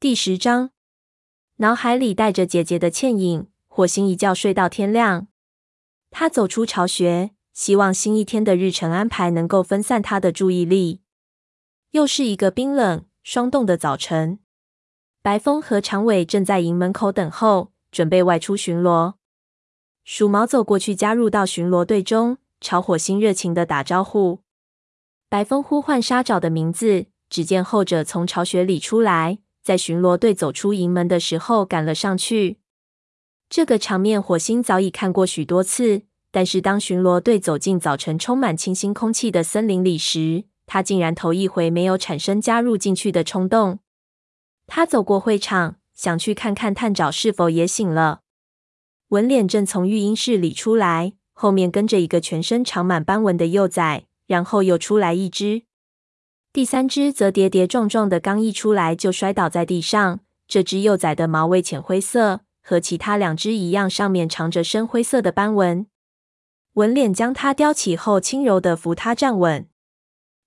第十章，脑海里带着姐姐的倩影，火星一觉睡到天亮。他走出巢穴，希望新一天的日程安排能够分散他的注意力。又是一个冰冷、霜冻的早晨，白风和长尾正在营门口等候，准备外出巡逻。鼠毛走过去，加入到巡逻队中，朝火星热情的打招呼。白风呼唤沙爪的名字，只见后者从巢穴里出来。在巡逻队走出营门的时候，赶了上去。这个场面，火星早已看过许多次。但是，当巡逻队走进早晨充满清新空气的森林里时，他竟然头一回没有产生加入进去的冲动。他走过会场，想去看看探爪是否也醒了。纹脸正从育婴室里出来，后面跟着一个全身长满斑纹的幼崽，然后又出来一只。第三只则跌跌撞撞的，刚一出来就摔倒在地上。这只幼崽的毛为浅灰色，和其他两只一样，上面长着深灰色的斑纹。纹脸将它叼起后，轻柔地扶它站稳。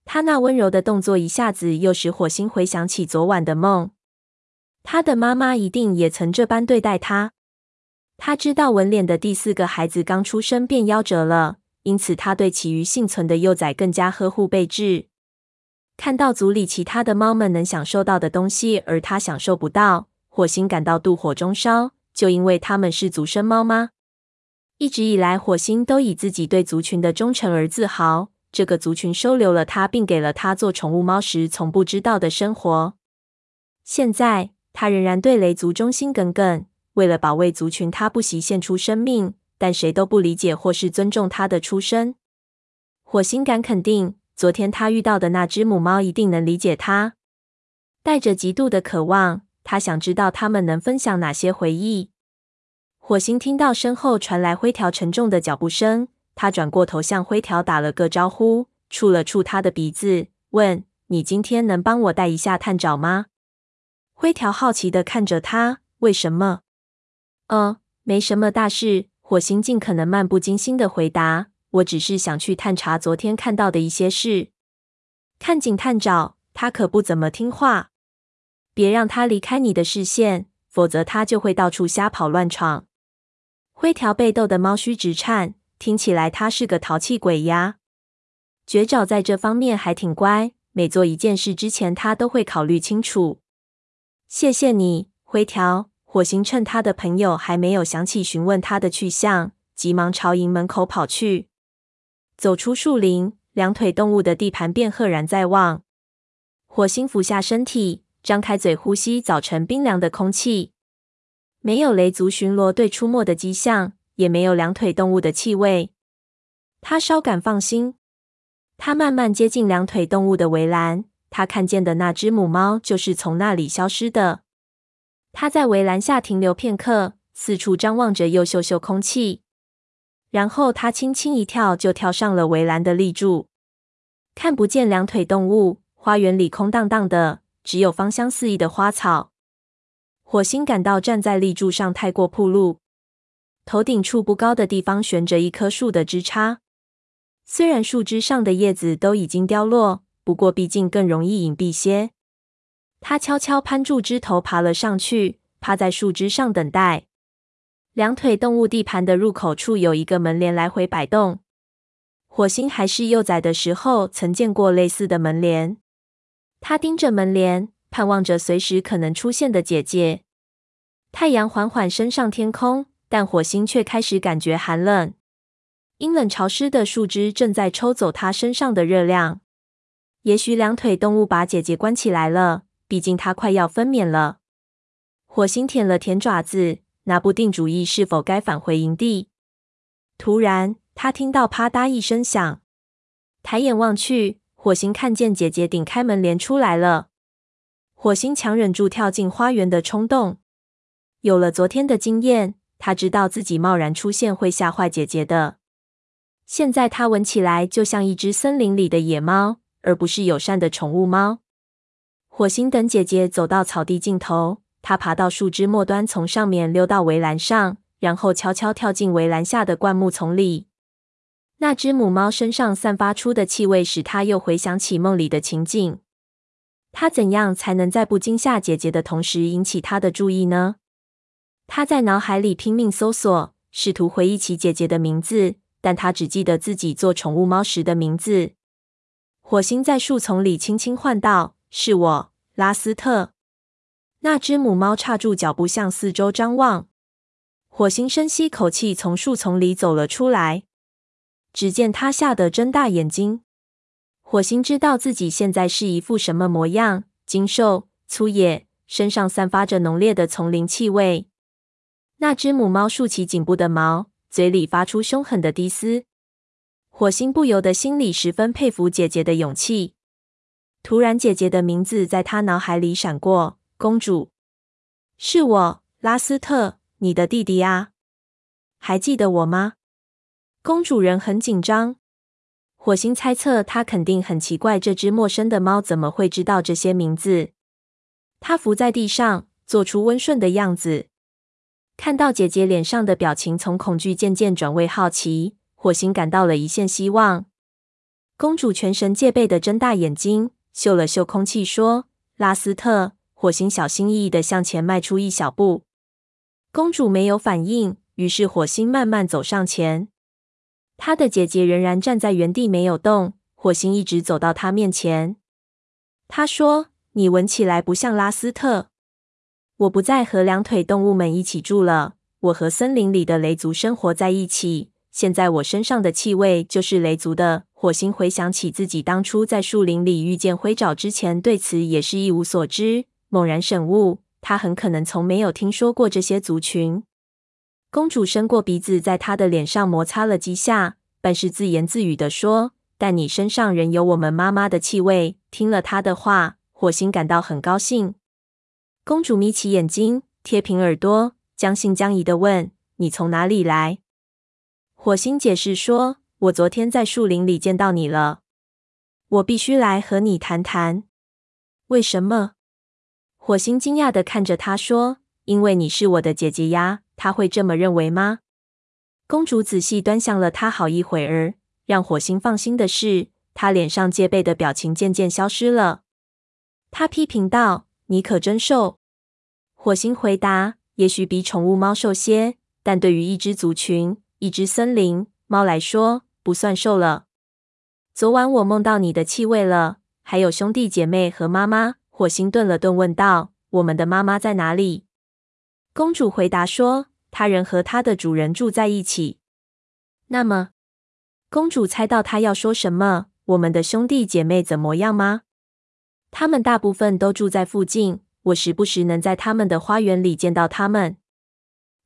他那温柔的动作一下子又使火星回想起昨晚的梦。他的妈妈一定也曾这般对待他。他知道纹脸的第四个孩子刚出生便夭折了，因此他对其余幸存的幼崽更加呵护备至。看到族里其他的猫们能享受到的东西，而他享受不到，火星感到妒火中烧。就因为他们是族生猫吗？一直以来，火星都以自己对族群的忠诚而自豪。这个族群收留了他，并给了他做宠物猫时从不知道的生活。现在，他仍然对雷族忠心耿耿。为了保卫族群，他不惜献出生命。但谁都不理解或是尊重他的出生。火星敢肯定。昨天他遇到的那只母猫一定能理解他，带着极度的渴望，他想知道他们能分享哪些回忆。火星听到身后传来灰条沉重的脚步声，他转过头向灰条打了个招呼，触了触他的鼻子，问：“你今天能帮我带一下探爪吗？”灰条好奇的看着他，为什么？呃，没什么大事。火星尽可能漫不经心的回答。我只是想去探查昨天看到的一些事。看紧探爪，他可不怎么听话。别让他离开你的视线，否则他就会到处瞎跑乱闯。灰条被逗得猫须直颤，听起来他是个淘气鬼呀。绝爪在这方面还挺乖，每做一件事之前，他都会考虑清楚。谢谢你，灰条。火星趁他的朋友还没有想起询问他的去向，急忙朝营门口跑去。走出树林，两腿动物的地盘便赫然在望。火星俯下身体，张开嘴呼吸早晨冰凉的空气。没有雷族巡逻队出没的迹象，也没有两腿动物的气味。他稍感放心。他慢慢接近两腿动物的围栏，他看见的那只母猫就是从那里消失的。他在围栏下停留片刻，四处张望着，又嗅嗅空气。然后他轻轻一跳，就跳上了围栏的立柱，看不见两腿动物。花园里空荡荡的，只有芳香四溢的花草。火星感到站在立柱上太过暴露，头顶处不高的地方悬着一棵树的枝杈。虽然树枝上的叶子都已经凋落，不过毕竟更容易隐蔽些。他悄悄攀住枝头，爬了上去，趴在树枝上等待。两腿动物地盘的入口处有一个门帘来回摆动。火星还是幼崽的时候，曾见过类似的门帘。他盯着门帘，盼望着随时可能出现的姐姐。太阳缓缓升上天空，但火星却开始感觉寒冷。阴冷潮湿的树枝正在抽走他身上的热量。也许两腿动物把姐姐关起来了，毕竟它快要分娩了。火星舔了舔爪子。拿不定主意是否该返回营地。突然，他听到啪嗒一声响，抬眼望去，火星看见姐姐顶开门帘出来了。火星强忍住跳进花园的冲动。有了昨天的经验，他知道自己贸然出现会吓坏姐姐的。现在他闻起来就像一只森林里的野猫，而不是友善的宠物猫。火星等姐姐走到草地尽头。他爬到树枝末端，从上面溜到围栏上，然后悄悄跳进围栏下的灌木丛里。那只母猫身上散发出的气味，使他又回想起梦里的情景。他怎样才能在不惊吓姐姐的同时引起她的注意呢？他在脑海里拼命搜索，试图回忆起姐姐的名字，但他只记得自己做宠物猫时的名字。火星在树丛里轻轻唤道：“是我，拉斯特。”那只母猫刹住脚步，向四周张望。火星深吸口气，从树丛里走了出来。只见他吓得睁大眼睛。火星知道自己现在是一副什么模样：精瘦、粗野，身上散发着浓烈的丛林气味。那只母猫竖起颈部的毛，嘴里发出凶狠的低嘶。火星不由得心里十分佩服姐姐的勇气。突然，姐姐的名字在他脑海里闪过：“公主，是我，拉斯特，你的弟弟啊，还记得我吗？”公主人很紧张。火星猜测，他肯定很奇怪，这只陌生的猫怎么会知道这些名字？他伏在地上，做出温顺的样子。看到姐姐脸上的表情从恐惧渐渐转为好奇，火星感到了一线希望。公主全神戒备地睁大眼睛，嗅了嗅空气，说：“拉斯特。”火星小心翼翼地向前迈出一小步。公主没有反应，于是火星慢慢走上前。他的姐姐仍然站在原地没有动。火星一直走到他面前。他说：“你闻起来不像拉斯特。我不再和两腿动物们一起住了，我和森林里的雷族生活在一起。现在我身上的气味就是雷族的。”火星回想起自己当初在树林里遇见灰爪之前，对此也是一无所知。猛然醒悟，他很可能从没有听说过这些族群。公主伸过鼻子，在他的脸上摩擦了几下，半是自言自语地说：“但你身上仍有我们妈妈的气味。”听了他的话，火星感到很高兴。公主眯起眼睛，贴平耳朵，将信将疑地问：“你从哪里来？”火星解释说：“我昨天在树林里见到你了，我必须来和你谈谈。”为什么？火星惊讶地看着他说：“因为你是我的姐姐呀。”他会这么认为吗？公主仔细端详了他好一会儿，让火星放心的是，他脸上戒备的表情渐渐消失了。他批评道：“你可真瘦。”火星回答：“也许比宠物猫瘦些，但对于一只族群、一只森林猫来说，不算瘦了。昨晚我梦到你的气味了，还有兄弟姐妹和妈妈。”火星顿了顿，问道：“我们的妈妈在哪里？”公主回答说：“她仍和她的主人住在一起。”那么，公主猜到他要说什么。我们的兄弟姐妹怎么样吗？他们大部分都住在附近，我时不时能在他们的花园里见到他们。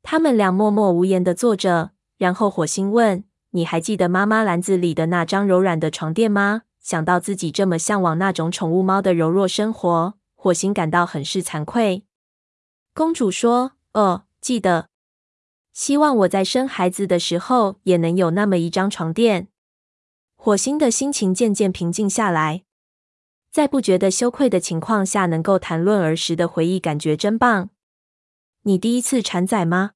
他们俩默默无言的坐着，然后火星问：“你还记得妈妈篮子里的那张柔软的床垫吗？”想到自己这么向往那种宠物猫的柔弱生活，火星感到很是惭愧。公主说。哦，记得。希望我在生孩子的时候也能有那么一张床垫。火星的心情渐渐平静下来，在不觉得羞愧的情况下，能够谈论儿时的回忆，感觉真棒。你第一次产崽吗？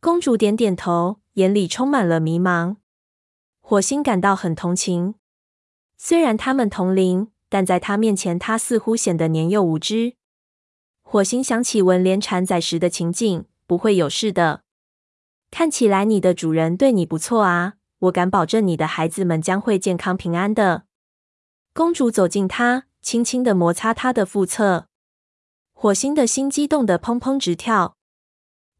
公主点点头，眼里充满了迷茫。火星感到很同情，虽然他们同龄，但在他面前，他似乎显得年幼无知。火星想起文莲产崽时的情景，不会有事的。看起来你的主人对你不错啊，我敢保证你的孩子们将会健康平安的。公主走近他，轻轻地摩擦他的腹侧。火星的心激动得砰砰直跳。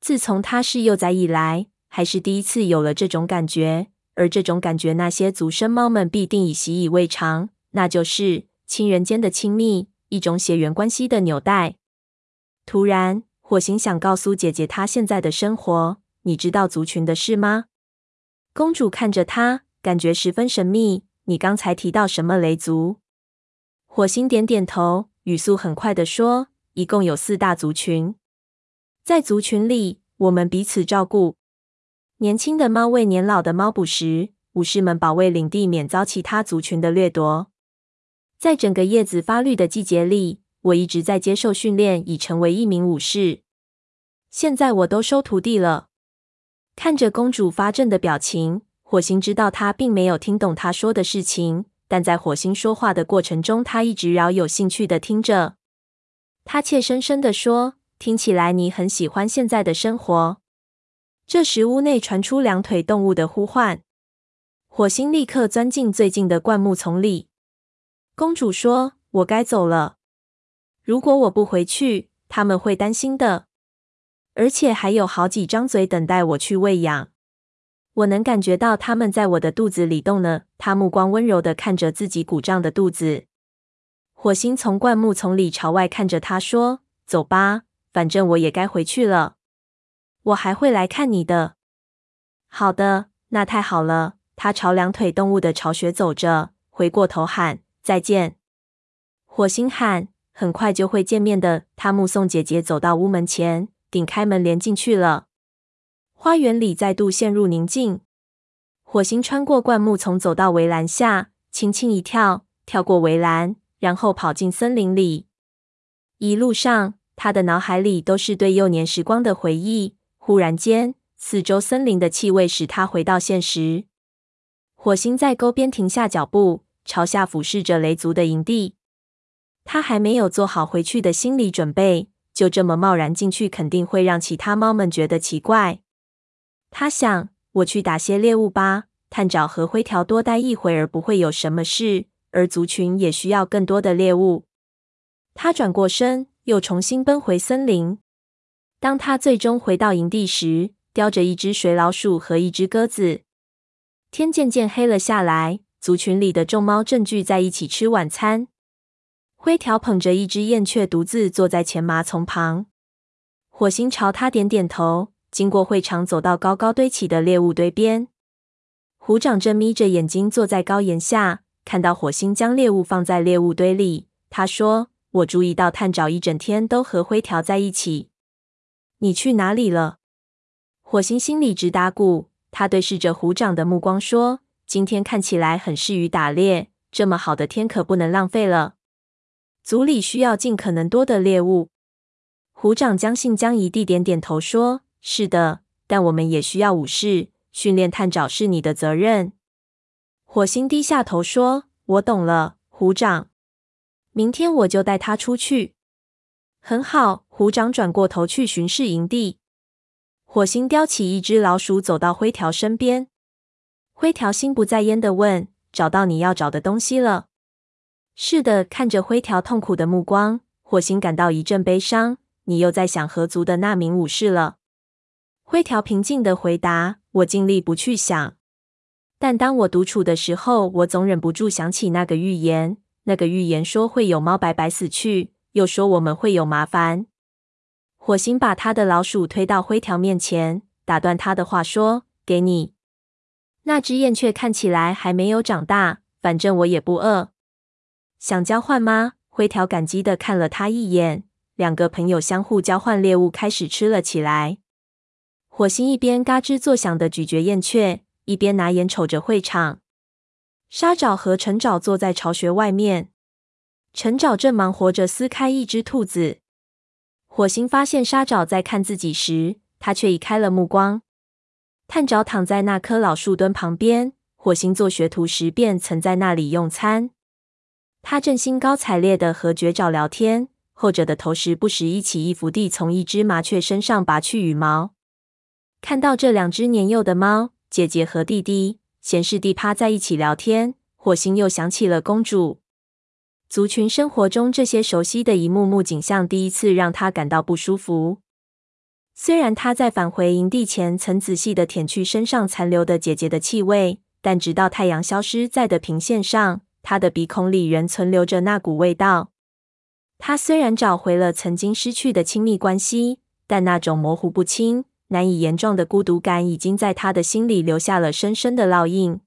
自从他是幼崽以来，还是第一次有了这种感觉，而这种感觉，那些族生猫们必定已习以为常，那就是亲人间的亲密，一种血缘关系的纽带。突然，火星想告诉姐姐她现在的生活。你知道族群的事吗？公主看着他，感觉十分神秘。你刚才提到什么雷族？火星点点头，语速很快地说：“一共有四大族群，在族群里，我们彼此照顾。年轻的猫为年老的猫捕食，武士们保卫领地免遭其他族群的掠夺。在整个叶子发绿的季节里。”我一直在接受训练，已成为一名武士。现在我都收徒弟了。看着公主发怔的表情，火星知道她并没有听懂他说的事情。但在火星说话的过程中，他一直饶有兴趣地听着。他怯生生地说：“听起来你很喜欢现在的生活。”这时，屋内传出两腿动物的呼唤。火星立刻钻进最近的灌木丛里。公主说：“我该走了。如果我不回去，他们会担心的。而且还有好几张嘴等待我去喂养。我能感觉到他们在我的肚子里动呢。”她目光温柔的看着自己鼓胀的肚子。火星从灌木丛里朝外看着他说：“走吧，反正我也该回去了。我还会来看你的。”好的，那太好了。他朝两腿动物的巢穴走着，回过头喊：“再见。”火星喊：“很快就会见面的。”他目送姐姐走到屋门前，顶开门连进去了。花园里再度陷入宁静。火星穿过灌木丛，走到围栏下，轻轻一跳，跳过围栏，然后跑进森林里。一路上，他的脑海里都是对幼年时光的回忆。忽然间，四周森林的气味使他回到现实。火星在沟边停下脚步，朝下俯视着雷族的营地。他还没有做好回去的心理准备，就这么贸然进去，肯定会让其他猫们觉得奇怪。他想：我去打些猎物吧，探爪和灰条多待一会儿不会有什么事，而族群也需要更多的猎物。他转过身，又重新奔回森林。当他最终回到营地时，叼着一只水老鼠和一只鸽子。天渐渐黑了下来，族群里的众猫正聚在一起吃晚餐。灰条捧着一只燕雀，独自坐在前麻丛旁。火星朝他点点头，经过会场，走到高高堆起的猎物堆边。虎掌正眯着眼睛坐在高岩下，看到火星将猎物放在猎物堆里，他说：“我注意到探爪一整天都和灰条在一起。你去哪里了？”火星心里直打鼓。他对视着虎掌的目光说：“今天看起来很适于打猎，这么好的天可不能浪费了。族里需要尽可能多的猎物。”虎掌将信将疑地点点头说：“是的，但我们也需要武士，训练探爪是你的责任。”火星低下头说：“我懂了，虎掌。明天我就带他出去。”很好。虎掌转过头去巡视营地。火星叼起一只老鼠，走到灰条身边。灰条心不在焉地问：“找到你要找的东西了？”“是的。”看着灰条痛苦的目光，火星感到一阵悲伤。“你又在想河族的那名武士了？”灰条平静地回答：“我尽力不去想，但当我独处的时候，我总忍不住想起那个预言。那个预言说会有猫白白死去，又说我们会有麻烦。”火星把他的老鼠推到灰条面前，打断他的话说：“给你。那只燕雀看起来还没有长大，反正我也不饿。想交换吗？”灰条感激的看了他一眼，两个朋友相互交换猎物，开始吃了起来。火星一边嘎吱作响的咀嚼燕雀，一边拿眼瞅着会场。沙爪和陈爪坐在巢穴外面，陈爪正忙活着撕开一只兔子。火星发现沙爪在看自己时，他却移开了目光。探爪躺在那棵老树墩旁边，火星做学徒时便曾在那里用餐。他正兴高采烈地和绝爪聊天，后者的头时不时一起一伏地从一只麻雀身上拔去羽毛。看到这两只年幼的猫，姐姐和弟弟闲适地趴在一起聊天，火星又想起了公主。族群生活中这些熟悉的一幕幕景象，第一次让他感到不舒服。虽然他在返回营地前曾仔细的舔去身上残留的姐姐的气味，但直到太阳消失在的平线上，他的鼻孔里仍存留着那股味道。他虽然找回了曾经失去的亲密关系，但那种模糊不清、难以言状的孤独感已经在他的心里留下了深深的烙印。